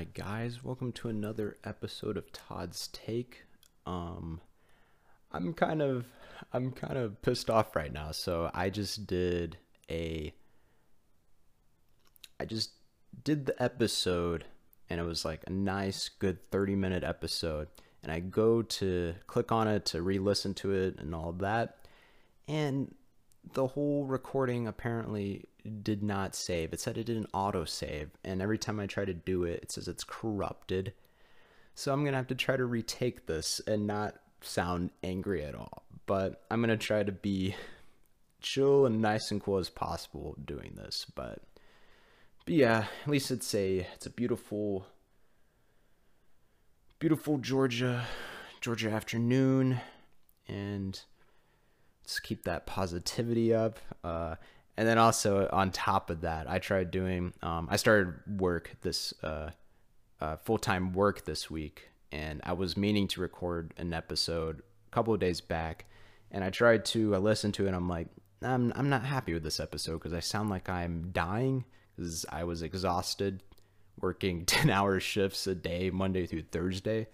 My guys? Welcome to another episode of Todd's Take. Um, I'm kind of, I'm kind of pissed off right now. So I just did a, I just did the episode, and it was like a nice, good 30 minute episode. And I go to click on it to re-listen to it and all that, and the whole recording apparently did not save. It said it didn't auto save, and every time I try to do it, it says it's corrupted. So I'm gonna have to try to retake this and not sound angry at all. But I'm gonna try to be chill and nice and cool as possible doing this. But, but yeah, at least it's a it's a beautiful, beautiful Georgia, Georgia afternoon, and let's keep that positivity up. Uh, and then also on top of that, I tried doing. Um, I started work this uh, uh, full time work this week, and I was meaning to record an episode a couple of days back, and I tried to. I listened to it. I'm like, I'm I'm not happy with this episode because I sound like I'm dying because I was exhausted working 10 hour shifts a day Monday through Thursday.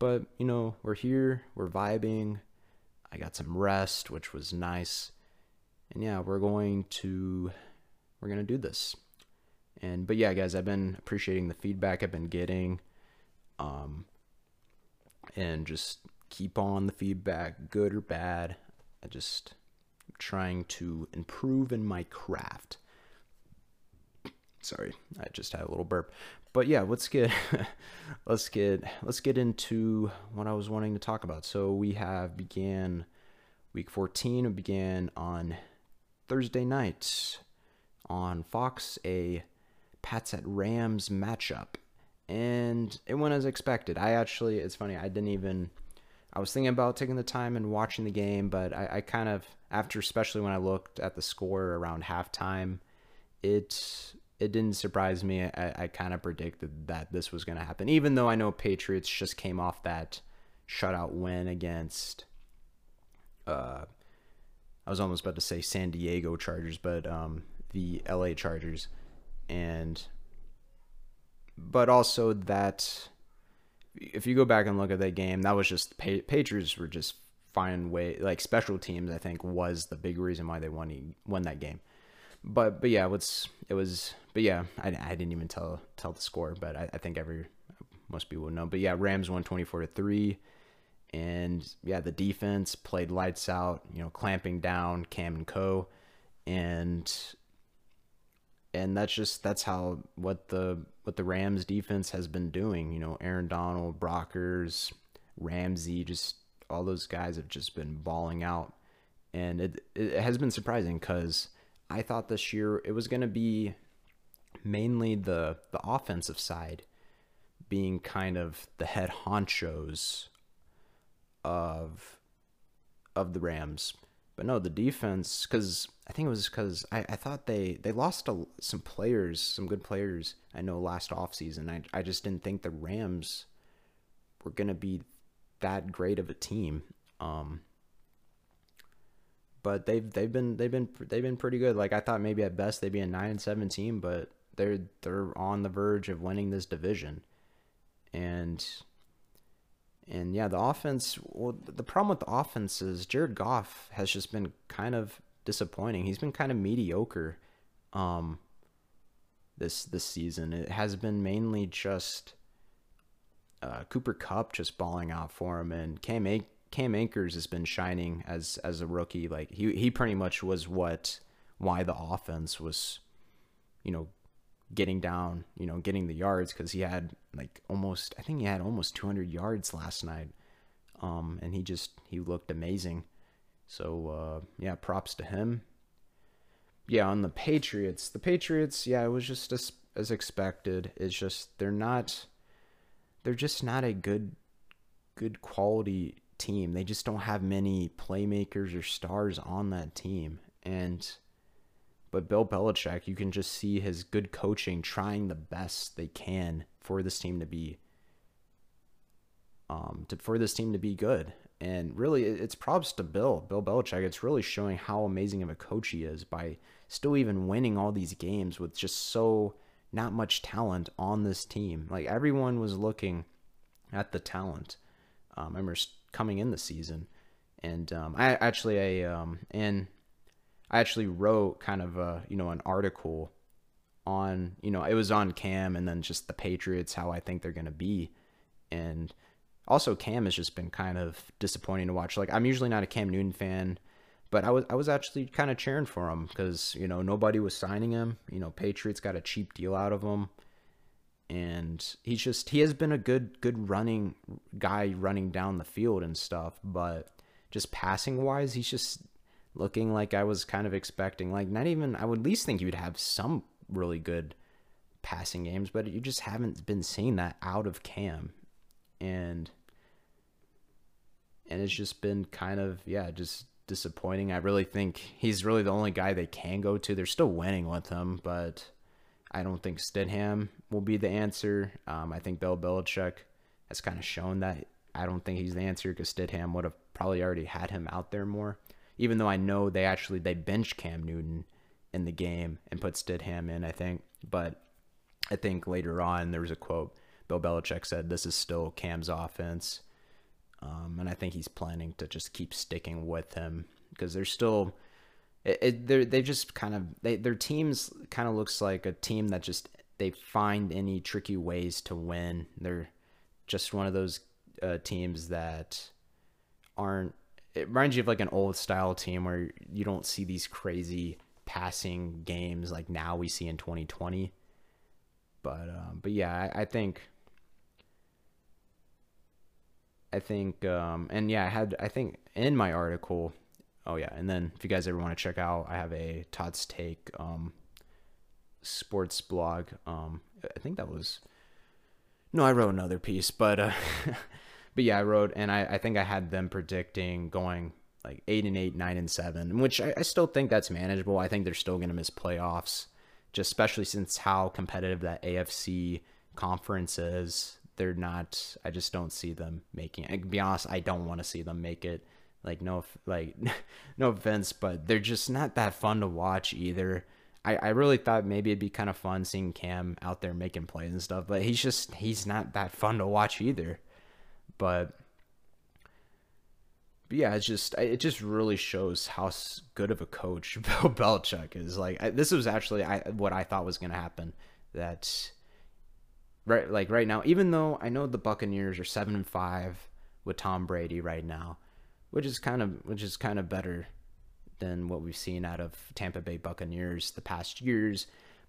But, you know, we're here, we're vibing. I got some rest, which was nice and yeah, we're going to we're gonna do this. And but yeah, guys, I've been appreciating the feedback I've been getting, um, and just keep on the feedback, good or bad. I just trying to improve in my craft. Sorry, I just had a little burp. But yeah, let's get let's get let's get into what I was wanting to talk about. So we have began week 14. It began on Thursday night on Fox, a Pats at Rams matchup. And it went as expected. I actually, it's funny, I didn't even, I was thinking about taking the time and watching the game, but I, I kind of, after, especially when I looked at the score around halftime, it, it didn't surprise me. I, I kind of predicted that this was going to happen, even though I know Patriots just came off that shutout win against uh, I was almost about to say San Diego Chargers, but um, the LA Chargers, and but also that if you go back and look at that game, that was just Patriots were just fine way like special teams. I think was the big reason why they won won that game. But but yeah, what's it was. But yeah, I, I didn't even tell tell the score, but I, I think every most people know. But yeah, Rams won twenty four to three. And yeah, the defense played lights out, you know, clamping down Cam and Co. And and that's just that's how what the what the Rams defense has been doing. You know, Aaron Donald, Brockers, Ramsey, just all those guys have just been balling out, and it it has been surprising because I thought this year it was going to be mainly the the offensive side being kind of the head honchos of of the Rams. But no, the defense, because I think it was because I, I thought they, they lost a, some players, some good players, I know, last offseason. I, I just didn't think the Rams were going to be that great of a team. Um, but they've they've been they've been they've been pretty good. Like I thought maybe at best they'd be a nine and seventeen, but they're they're on the verge of winning this division. And and yeah, the offense. Well, the problem with the offense is Jared Goff has just been kind of disappointing. He's been kind of mediocre. Um, this this season, it has been mainly just uh, Cooper Kupp just balling out for him, and Cam A- Cam Akers has been shining as as a rookie. Like he he pretty much was what why the offense was, you know, getting down, you know, getting the yards because he had like almost, I think he had almost 200 yards last night. Um, and he just, he looked amazing. So, uh, yeah, props to him. Yeah, on the Patriots, the Patriots, yeah, it was just as, as expected. It's just, they're not, they're just not a good, good quality team. They just don't have many playmakers or stars on that team. And, but Bill Belichick, you can just see his good coaching trying the best they can for this team to be um to, for this team to be good. And really it's props to Bill, Bill Belichick. It's really showing how amazing of a coach he is by still even winning all these games with just so not much talent on this team. Like everyone was looking at the talent. Um, I remember coming in the season, and um, I actually I um, and I actually wrote kind of a you know an article on you know it was on Cam and then just the Patriots how I think they're gonna be, and also Cam has just been kind of disappointing to watch. Like I'm usually not a Cam Newton fan, but I was I was actually kind of cheering for him because you know nobody was signing him. You know Patriots got a cheap deal out of him, and he's just he has been a good good running guy running down the field and stuff, but just passing wise, he's just looking like I was kind of expecting. Like not even I would at least think you'd have some really good passing games, but you just haven't been seeing that out of Cam. And and it's just been kind of yeah, just disappointing. I really think he's really the only guy they can go to. They're still winning with him, but I don't think Stidham will be the answer. Um, I think Bill Belichick has kind of shown that I don't think he's the answer because Stidham would have probably already had him out there more. Even though I know they actually they bench Cam Newton in the game and put Stidham in, I think. But I think later on there was a quote Bill Belichick said, "This is still Cam's offense," um, and I think he's planning to just keep sticking with him because they're still. It, it, they're they just kind of they their teams kind of looks like a team that just they find any tricky ways to win. They're just one of those uh, teams that aren't. It reminds you of like an old style team where you don't see these crazy passing games like now we see in 2020. But um, but yeah, I, I think I think um, and yeah, I had I think in my article. Oh yeah, and then if you guys ever want to check out, I have a Todd's Take um, sports blog. Um, I think that was no, I wrote another piece, but uh, but yeah, I wrote and I, I think I had them predicting going like eight and eight, nine and seven, which I, I still think that's manageable. I think they're still going to miss playoffs, just especially since how competitive that AFC conference is. They're not. I just don't see them making it. to be honest, I don't want to see them make it. Like no, like no offense, but they're just not that fun to watch either. I, I really thought maybe it'd be kind of fun seeing Cam out there making plays and stuff, but he's just he's not that fun to watch either. But but yeah, it's just it just really shows how good of a coach Bill Belichick is. Like I, this was actually I, what I thought was going to happen. That right, like right now, even though I know the Buccaneers are seven and five with Tom Brady right now, which is kind of which is kind of better than what we've seen out of Tampa Bay Buccaneers the past years.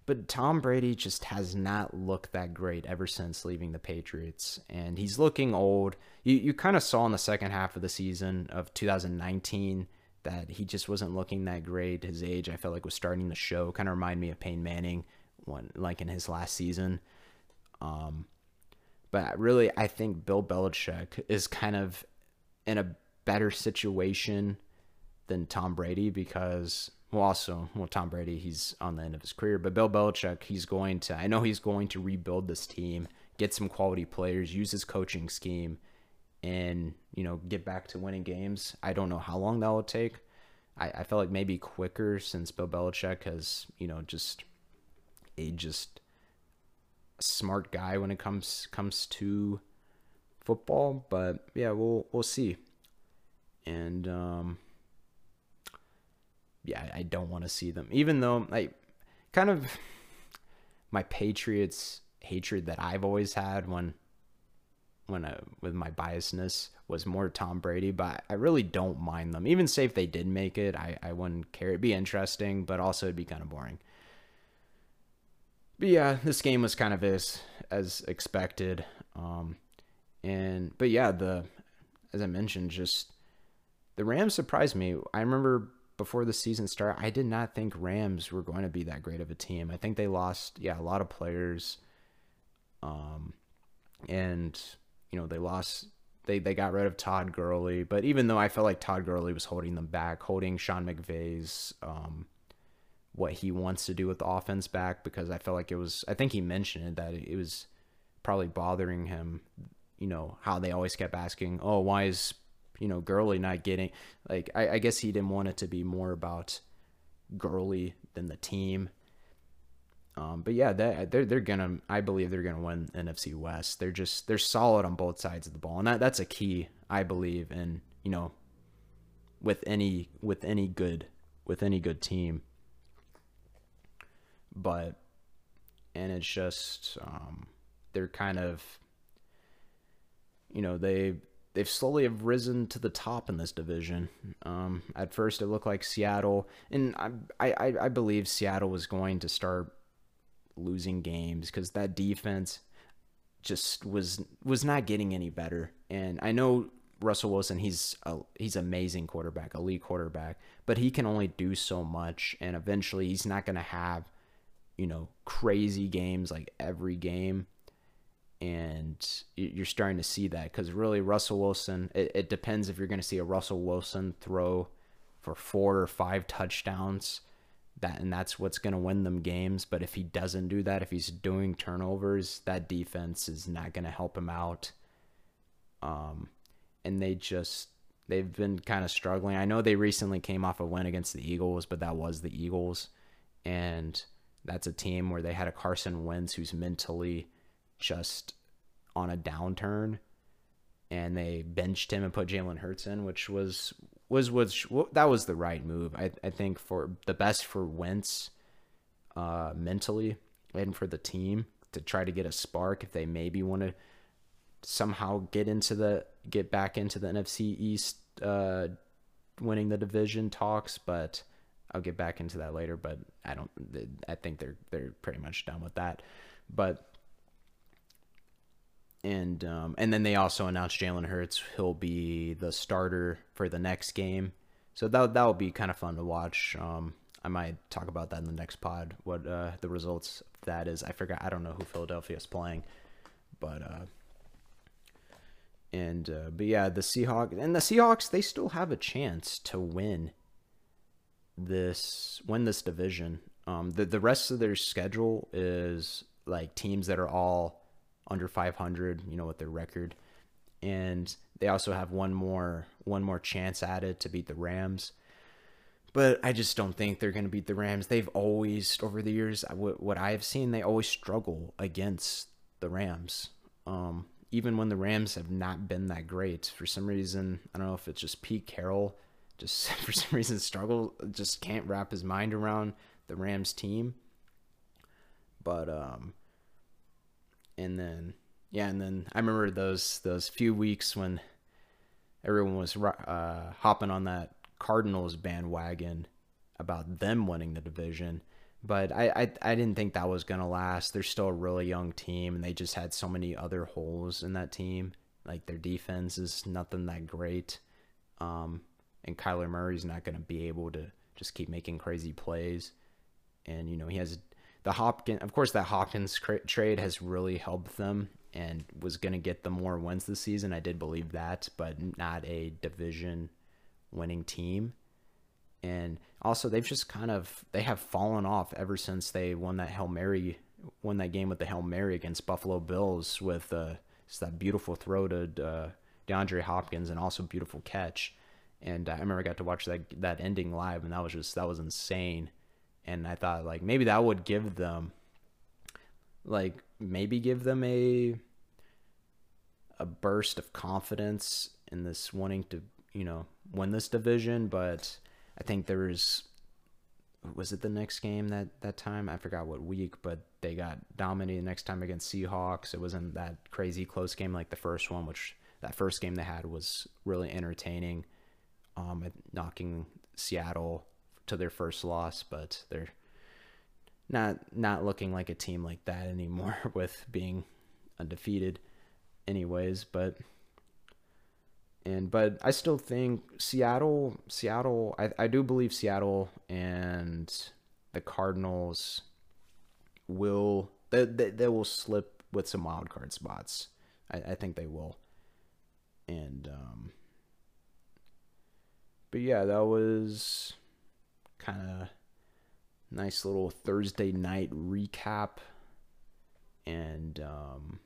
But Tom Brady just has not looked that great ever since leaving the Patriots. And he's looking old. You, you kind of saw in the second half of the season of 2019 that he just wasn't looking that great. His age, I felt like, was starting to show. Kind of remind me of Peyton Manning, like in his last season. Um, but really, I think Bill Belichick is kind of in a better situation than Tom Brady because well, also, well, Tom Brady, he's on the end of his career, but Bill Belichick, he's going to, I know he's going to rebuild this team, get some quality players, use his coaching scheme, and, you know, get back to winning games. I don't know how long that will take. I, I feel like maybe quicker since Bill Belichick has, you know, just a just smart guy when it comes comes to football. But yeah, we'll we'll see. And um yeah, I don't want to see them. Even though I kind of my Patriots hatred that I've always had when when I, with my biasness was more Tom Brady, but I really don't mind them. Even say if they did make it, I, I wouldn't care. It'd be interesting, but also it'd be kind of boring. But yeah, this game was kind of as as expected. Um, and but yeah, the as I mentioned, just the Rams surprised me. I remember before the season started, I did not think Rams were going to be that great of a team. I think they lost, yeah, a lot of players. Um, and you know they lost. They they got rid of Todd Gurley, but even though I felt like Todd Gurley was holding them back, holding Sean McVay's um, what he wants to do with the offense back, because I felt like it was. I think he mentioned it that it was probably bothering him. You know how they always kept asking, "Oh, why is you know Gurley not getting like I, I guess he didn't want it to be more about Gurley than the team. Um, but yeah, they, they're they're gonna. I believe they're gonna win NFC West. They're just they're solid on both sides of the ball, and that that's a key. I believe, and you know, with any with any good with any good team. But and it's just um, they're kind of you know they they've slowly have risen to the top in this division. Um, at first, it looked like Seattle, and I, I I believe Seattle was going to start losing games because that defense just was was not getting any better. And I know Russell Wilson, he's a he's amazing quarterback, elite quarterback, but he can only do so much, and eventually he's not going to have, you know, crazy games like every game. And you're starting to see that because really Russell Wilson, it, it depends if you're going to see a Russell Wilson throw for four or five touchdowns that and that's what's going to win them games. But if he doesn't do that if he's doing turnovers that defense is not going to help him out. Um and they just they've been kind of struggling. I know they recently came off a win against the eagles but that was the eagles. And that's a team where they had a carson wentz who's mentally just on a downturn and they benched him and put jalen hurts in which was was was that was the right move. I I think for the best for Wentz, uh, mentally and for the team to try to get a spark if they maybe want to somehow get into the get back into the NFC East, uh, winning the division talks. But I'll get back into that later. But I don't. I think they're they're pretty much done with that. But and um, and then they also announced Jalen Hurts. He'll be the starter for the next game, so that that will be kind of fun to watch. Um, I might talk about that in the next pod. What uh, the results that is? I forgot. I don't know who Philadelphia is playing, but uh, and uh, but yeah, the Seahawks and the Seahawks they still have a chance to win this win this division. Um, the the rest of their schedule is like teams that are all under 500, you know, with their record. And they also have one more one more chance at it to beat the Rams. But I just don't think they're going to beat the Rams. They've always over the years what I've seen, they always struggle against the Rams. Um, even when the Rams have not been that great, for some reason, I don't know if it's just Pete Carroll, just for some reason struggle, just can't wrap his mind around the Rams team. But um, and then yeah, and then I remember those those few weeks when everyone was uh, hopping on that Cardinals bandwagon about them winning the division. But I, I, I didn't think that was gonna last. They're still a really young team, and they just had so many other holes in that team. Like their defense is nothing that great, um, and Kyler Murray's not gonna be able to just keep making crazy plays. And you know he has the Hopkins, of course, that Hopkins trade has really helped them and was going to get them more wins this season. I did believe that, but not a division winning team. And also, they've just kind of they have fallen off ever since they won that Hail Mary, won that game with the Hail Mary against Buffalo Bills with uh, that beautiful throw to uh, DeAndre Hopkins and also beautiful catch. And I remember I got to watch that that ending live, and that was just that was insane and I thought like maybe that would give them like maybe give them a a burst of confidence in this wanting to you know win this division. But I think there was was it the next game that that time? I forgot what week but they got dominated next time against Seahawks. It wasn't that crazy close game like the first one which that first game they had was really entertaining um knocking Seattle to their first loss, but they're not not looking like a team like that anymore with being undefeated anyways, but and but I still think Seattle Seattle I, I do believe Seattle and the Cardinals will they, they, they will slip with some wild card spots. I, I think they will. And um but yeah, that was kind of nice little Thursday night recap and um,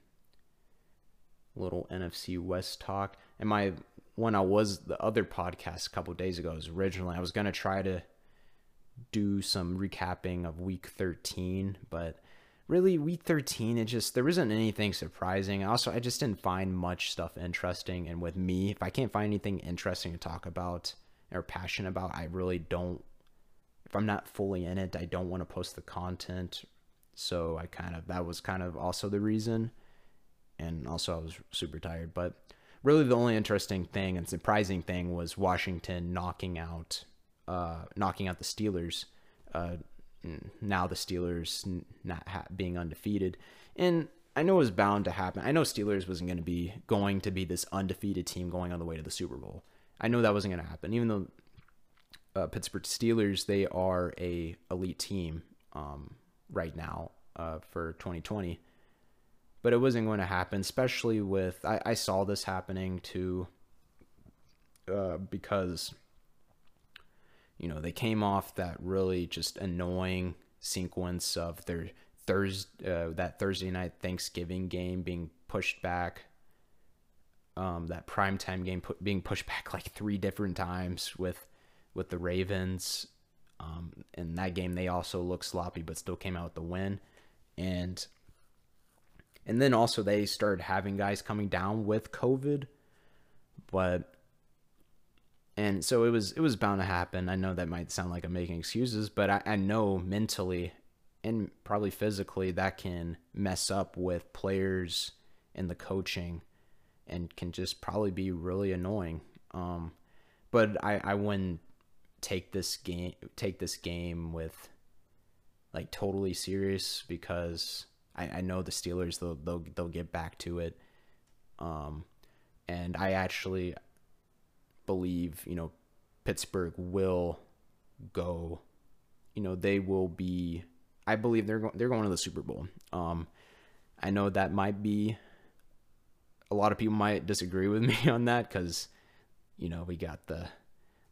little NFC West talk. And my when I was the other podcast a couple days ago was originally I was gonna try to do some recapping of week 13, but really week 13 it just there wasn't anything surprising. Also, I just didn't find much stuff interesting and with me, if I can't find anything interesting to talk about or passionate about, I really don't if I'm not fully in it, I don't want to post the content. So I kind of that was kind of also the reason. And also I was super tired, but really the only interesting thing and surprising thing was Washington knocking out uh, knocking out the Steelers. Uh, now the Steelers not ha- being undefeated, and I know it was bound to happen. I know Steelers wasn't going to be going to be this undefeated team going on the way to the Super Bowl. I know that wasn't going to happen, even though uh, Pittsburgh Steelers they are a elite team um, right now uh, for 2020 but it wasn't going to happen, especially with I, I saw this happening too uh, because you know they came off that really just annoying sequence of their Thursday uh, that Thursday night Thanksgiving game being pushed back. Um, that primetime game pu- being pushed back like three different times with with the Ravens. Um, in that game, they also looked sloppy, but still came out with the win. And and then also they started having guys coming down with COVID. But and so it was it was bound to happen. I know that might sound like I'm making excuses, but I, I know mentally and probably physically that can mess up with players and the coaching and can just probably be really annoying. Um, but I, I wouldn't take this game take this game with like totally serious because I, I know the Steelers they'll, they'll they'll get back to it. Um, and I actually believe you know Pittsburgh will go. You know they will be. I believe they're going. They're going to the Super Bowl. Um, I know that might be. A lot of people might disagree with me on that because, you know, we got the,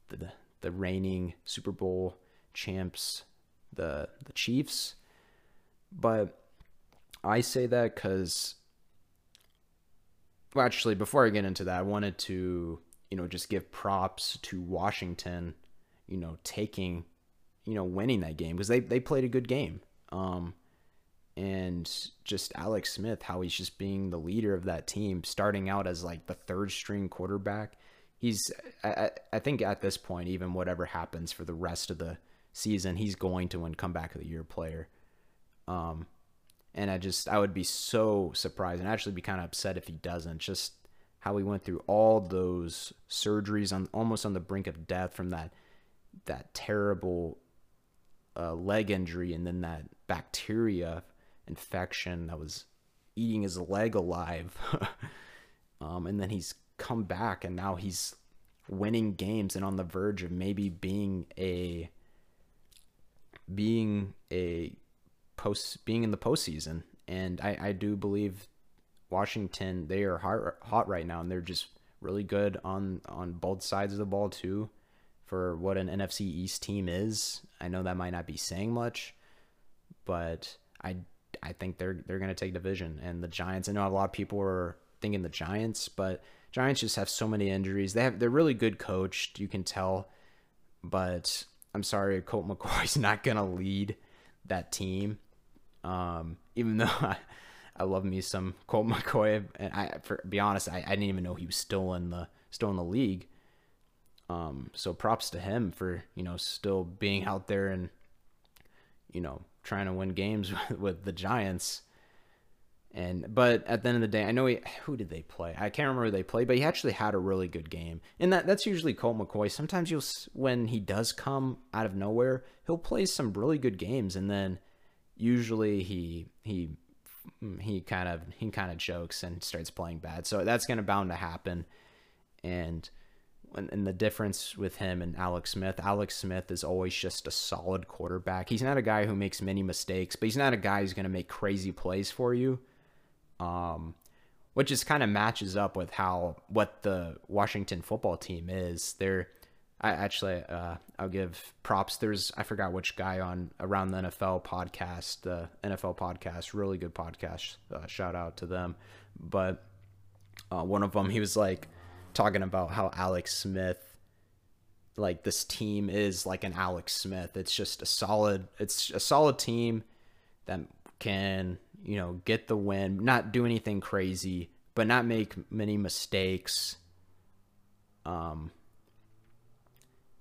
the the reigning Super Bowl champs, the the Chiefs, but I say that because, well, actually, before I get into that, I wanted to, you know, just give props to Washington, you know, taking, you know, winning that game because they, they played a good game. Um, and just Alex Smith, how he's just being the leader of that team, starting out as like the third string quarterback. He's, I, I think at this point, even whatever happens for the rest of the season, he's going to win comeback of the year player. Um, and I just I would be so surprised and actually be kind of upset if he doesn't. Just how he went through all those surgeries on almost on the brink of death from that that terrible uh, leg injury and then that bacteria infection that was eating his leg alive. um, and then he's come back and now he's winning games and on the verge of maybe being a being a post being in the postseason, and I, I do believe Washington they are hot, hot right now, and they're just really good on on both sides of the ball too. For what an NFC East team is, I know that might not be saying much, but I I think they're they're gonna take division. And the Giants, I know a lot of people are thinking the Giants, but Giants just have so many injuries. They have they're really good coached, you can tell, but I'm sorry, Colt McCoy's not gonna lead that team. Um, even though I, I love me some Colt McCoy, and I, for be honest, I, I didn't even know he was still in the still in the league. Um, so props to him for you know still being out there and you know trying to win games with, with the Giants. And but at the end of the day, I know he who did they play? I can't remember who they played, but he actually had a really good game. And that that's usually Colt McCoy. Sometimes you'll when he does come out of nowhere, he'll play some really good games, and then usually he he mm, he kind of he kind of jokes and starts playing bad. So that's going to bound to happen. And and the difference with him and Alex Smith, Alex Smith is always just a solid quarterback. He's not a guy who makes many mistakes, but he's not a guy who's going to make crazy plays for you. Um, which just kind of matches up with how what the Washington football team is. They're I actually uh, I'll give props. There's I forgot which guy on around the NFL podcast, the NFL podcast, really good podcast. Uh, shout out to them. But uh, one of them, he was like talking about how Alex Smith, like this team is like an Alex Smith. It's just a solid it's a solid team that can, you know, get the win, not do anything crazy, but not make many mistakes. Um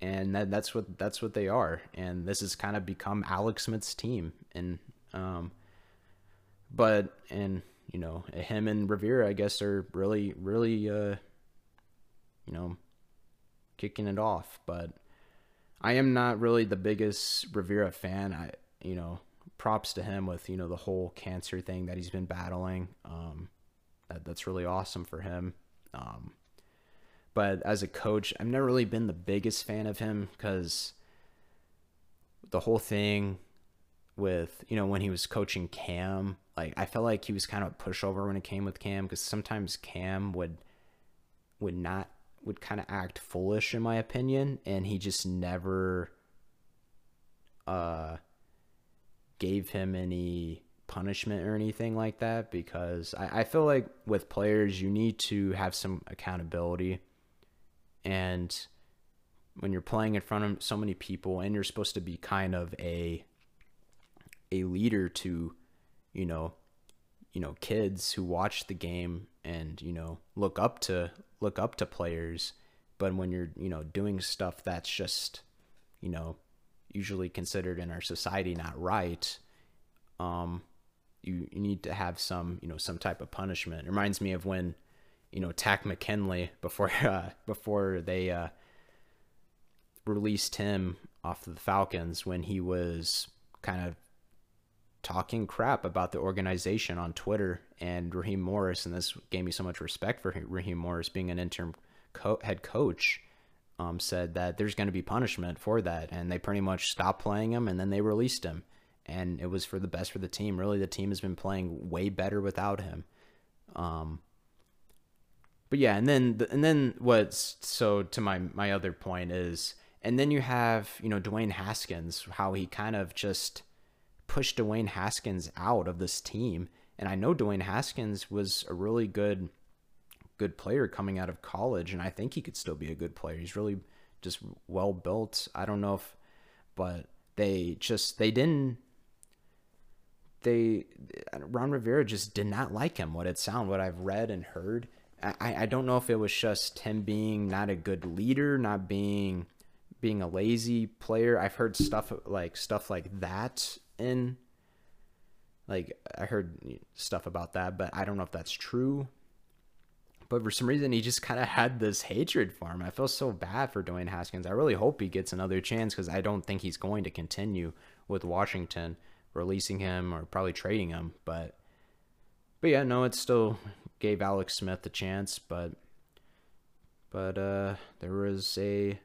and that, that's what that's what they are. And this has kind of become Alex Smith's team. And um but and you know him and Rivera I guess are really really uh you know kicking it off. But I am not really the biggest Rivera fan. I you know props to him with you know the whole cancer thing that he's been battling. Um that, that's really awesome for him. Um but as a coach, I've never really been the biggest fan of him because the whole thing with you know when he was coaching Cam, like I felt like he was kind of a pushover when it came with Cam because sometimes Cam would would not would kind of act foolish in my opinion, and he just never uh gave him any punishment or anything like that because I, I feel like with players you need to have some accountability. And when you're playing in front of so many people and you're supposed to be kind of a a leader to you know you know kids who watch the game and you know look up to look up to players. But when you're you know doing stuff that's just you know usually considered in our society not right um you, you need to have some you know some type of punishment it reminds me of when you know Takk McKinley before uh, before they uh, released him off of the Falcons when he was kind of talking crap about the organization on Twitter and Raheem Morris, and this gave me so much respect for Raheem Morris being an interim co- head coach. Um, said that there's going to be punishment for that, and they pretty much stopped playing him, and then they released him, and it was for the best for the team. Really, the team has been playing way better without him. Um, but yeah, and then and then what's so to my my other point is, and then you have you know Dwayne Haskins, how he kind of just pushed Dwayne Haskins out of this team, and I know Dwayne Haskins was a really good good player coming out of college, and I think he could still be a good player. He's really just well built. I don't know if, but they just they didn't they Ron Rivera just did not like him. What it sound, what I've read and heard, I, I don't know if it was just him being not a good leader, not being being a lazy player. I've heard stuff like stuff like that in like I heard stuff about that, but I don't know if that's true. But for some reason, he just kind of had this hatred for him. I feel so bad for Dwayne Haskins. I really hope he gets another chance because I don't think he's going to continue with Washington, releasing him or probably trading him. But but yeah, no, it still gave Alex Smith a chance, but but uh, there was a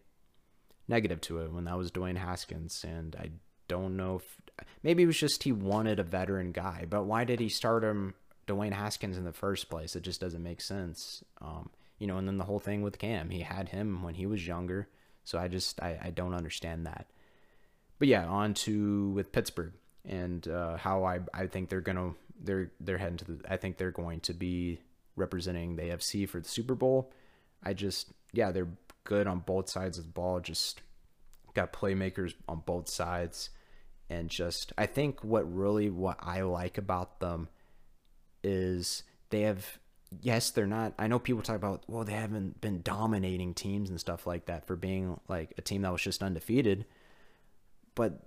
negative to it when that was Dwayne Haskins, and I don't know if maybe it was just he wanted a veteran guy, but why did he start him Dwayne Haskins in the first place? It just doesn't make sense. Um, you know, and then the whole thing with Cam, he had him when he was younger, so I just I, I don't understand that. But yeah, on to with Pittsburgh and uh, how I I think they're gonna they're they're heading to the. I think they're going to be representing the AFC for the Super Bowl. I just yeah, they're good on both sides of the ball. Just got playmakers on both sides, and just I think what really what I like about them is they have yes, they're not. I know people talk about, well, they haven't been dominating teams and stuff like that for being like a team that was just undefeated. But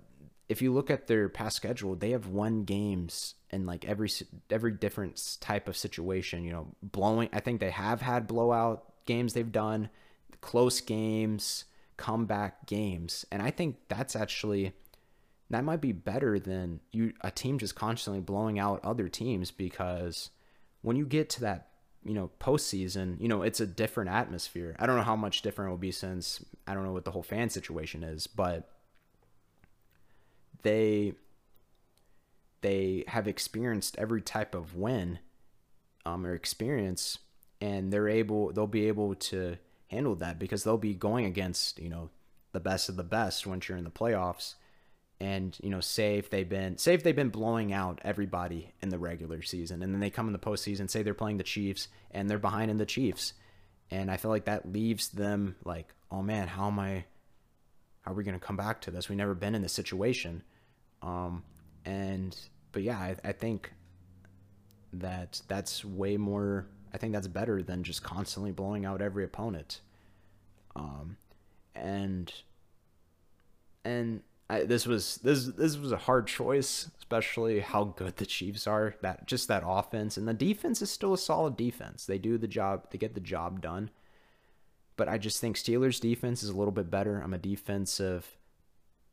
if you look at their past schedule, they have won games in like every every different type of situation. You know, blowing. I think they have had blowout games. They've done close games, comeback games, and I think that's actually that might be better than you a team just constantly blowing out other teams because when you get to that you know postseason, you know it's a different atmosphere. I don't know how much different it will be since I don't know what the whole fan situation is, but they they have experienced every type of win um, or experience and they're able they'll be able to handle that because they'll be going against you know the best of the best once you're in the playoffs and you know say if they've been say if they've been blowing out everybody in the regular season and then they come in the postseason say they're playing the chiefs and they're behind in the chiefs and i feel like that leaves them like oh man how am i how are we going to come back to this? We've never been in this situation. Um, and, but yeah, I, I think that that's way more, I think that's better than just constantly blowing out every opponent. Um, and, and I, this was this this was a hard choice, especially how good the Chiefs are. That just that offense and the defense is still a solid defense. They do the job. They get the job done. But I just think Steelers defense is a little bit better. I'm a defensive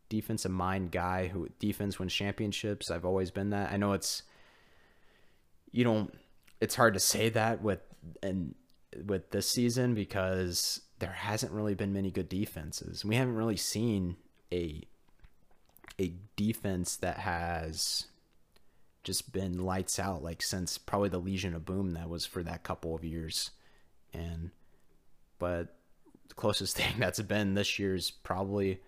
defensive mind guy who defense wins championships. I've always been that. I know it's you don't it's hard to say that with and with this season because there hasn't really been many good defenses. We haven't really seen a a defense that has just been lights out like since probably the Legion of Boom that was for that couple of years. And but the closest thing that's been this year is probably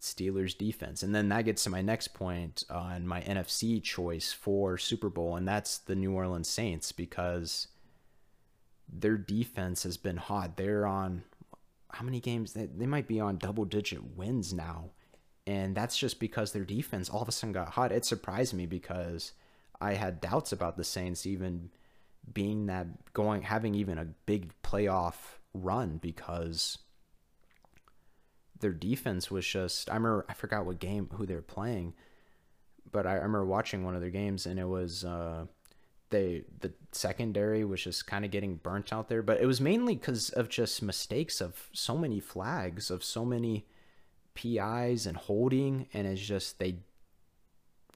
Steelers defense. And then that gets to my next point on my NFC choice for Super Bowl, and that's the New Orleans Saints because their defense has been hot. They're on how many games? They, they might be on double digit wins now and that's just because their defense all of a sudden got hot. It surprised me because I had doubts about the Saints even being that going having even a big playoff run because their defense was just I remember I forgot what game who they were playing, but I remember watching one of their games and it was uh they the secondary was just kind of getting burnt out there, but it was mainly because of just mistakes of so many flags of so many PIs and holding, and it's just they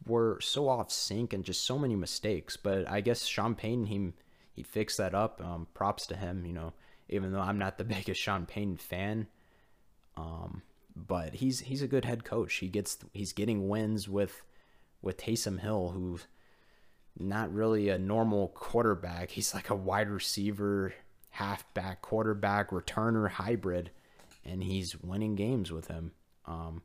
were so off sync and just so many mistakes. But I guess Sean Payton he he fixed that up. Um, props to him. You know, even though I'm not the biggest Sean Payton fan, um, but he's he's a good head coach. He gets he's getting wins with with Taysom Hill, who's not really a normal quarterback. He's like a wide receiver, halfback, quarterback, returner hybrid, and he's winning games with him. Um,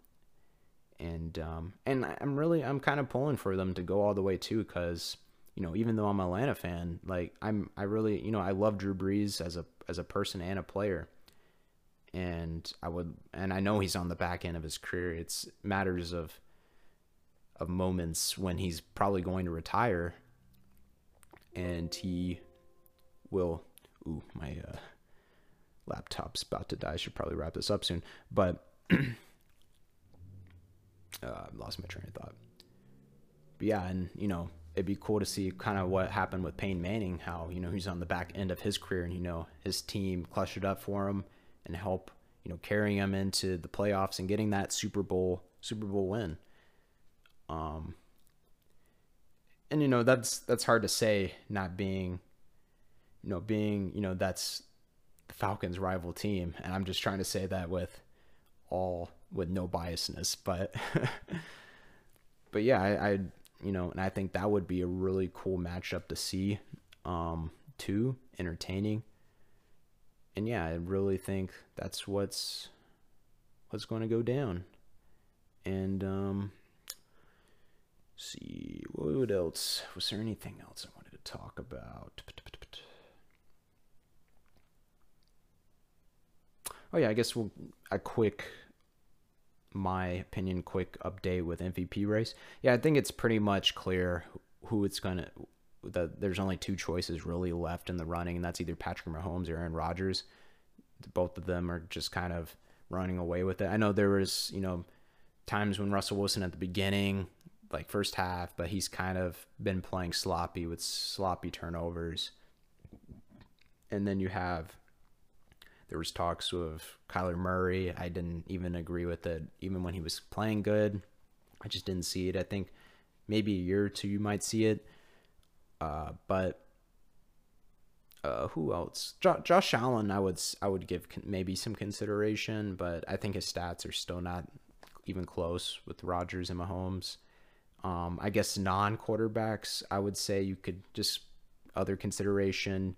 and um, and I'm really I'm kind of pulling for them to go all the way too, because you know even though I'm an Atlanta fan, like I'm I really you know I love Drew Brees as a as a person and a player, and I would and I know he's on the back end of his career. It's matters of of moments when he's probably going to retire, and he will. Ooh, my uh, laptop's about to die. I should probably wrap this up soon, but. uh, lost my train of thought. But yeah, and you know, it'd be cool to see kind of what happened with Peyton Manning, how you know he's on the back end of his career, and you know his team clutched it up for him and help you know carrying him into the playoffs and getting that Super Bowl Super Bowl win. Um, and you know that's that's hard to say, not being, you know, being you know that's the Falcons' rival team, and I'm just trying to say that with all with no biasness, but but yeah, I, I, you know, and I think that would be a really cool matchup to see, um, too, entertaining. And yeah, I really think that's what's what's going to go down. And um, see what else was there anything else I wanted to talk about? Oh yeah, I guess we'll a quick my opinion quick update with MVP race. Yeah, I think it's pretty much clear who it's going to that there's only two choices really left in the running and that's either Patrick Mahomes or Aaron Rodgers. Both of them are just kind of running away with it. I know there was, you know, times when Russell Wilson at the beginning, like first half, but he's kind of been playing sloppy with sloppy turnovers. And then you have there was talks of Kyler Murray. I didn't even agree with it, even when he was playing good. I just didn't see it. I think maybe a year or two you might see it, uh, but uh, who else? Jo- Josh Allen, I would I would give maybe some consideration, but I think his stats are still not even close with Rodgers and Mahomes. Um, I guess non quarterbacks, I would say you could just other consideration.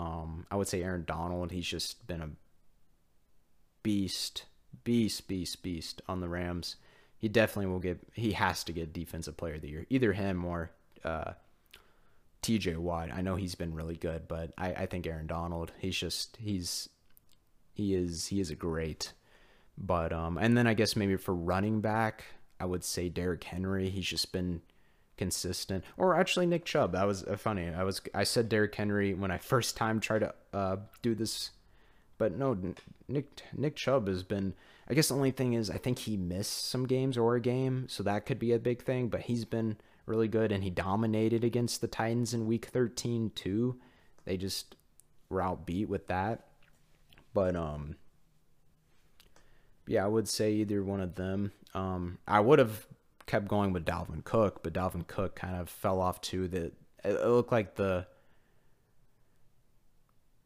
Um, I would say Aaron Donald. He's just been a beast, beast, beast, beast on the Rams. He definitely will get. He has to get Defensive Player of the Year. Either him or uh, T.J. Watt. I know he's been really good, but I, I think Aaron Donald. He's just he's he is he is a great But um, and then I guess maybe for running back, I would say Derrick Henry. He's just been consistent. Or actually Nick Chubb. That was uh, funny. I was I said Derrick Henry when I first time tried to uh, do this, but no, Nick Nick Chubb has been. I guess the only thing is I think he missed some games or a game, so that could be a big thing. But he's been really good, and he dominated against the Titans in Week 13 too. They just were outbeat with that. But um, yeah, I would say either one of them. Um, I would have kept going with Dalvin Cook, but Dalvin Cook kind of fell off too. That it looked like the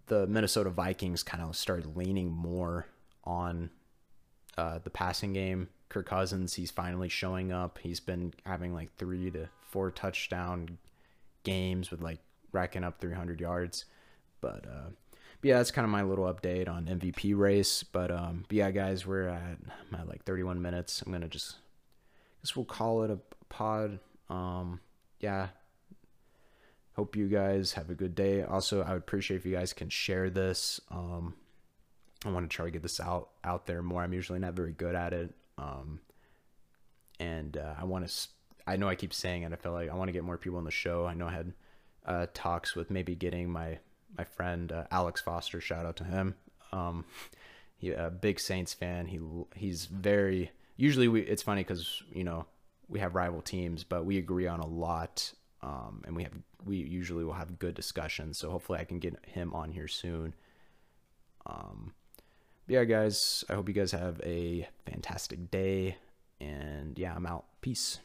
the Minnesota Vikings kind of started leaning more on uh, the passing game. Kirk Cousins, he's finally showing up. He's been having like three to four touchdown games with like racking up 300 yards. But, uh, but yeah, that's kind of my little update on MVP race. But, um, but yeah, guys, we're at my like 31 minutes. I'm gonna just, guess we'll call it a pod. Um, yeah. Hope you guys have a good day. Also, I would appreciate if you guys can share this. Um, I want to try to get this out out there more. I'm usually not very good at it. Um, and uh, I want to. I know I keep saying it. I feel like I want to get more people on the show. I know I had uh, talks with maybe getting my my friend uh, Alex Foster. Shout out to him. Um, he a big Saints fan. He he's very usually we. It's funny because you know we have rival teams, but we agree on a lot. Um, and we have we usually will have good discussions. So hopefully I can get him on here soon. Um, yeah, guys, I hope you guys have a fantastic day. And yeah, I'm out. Peace.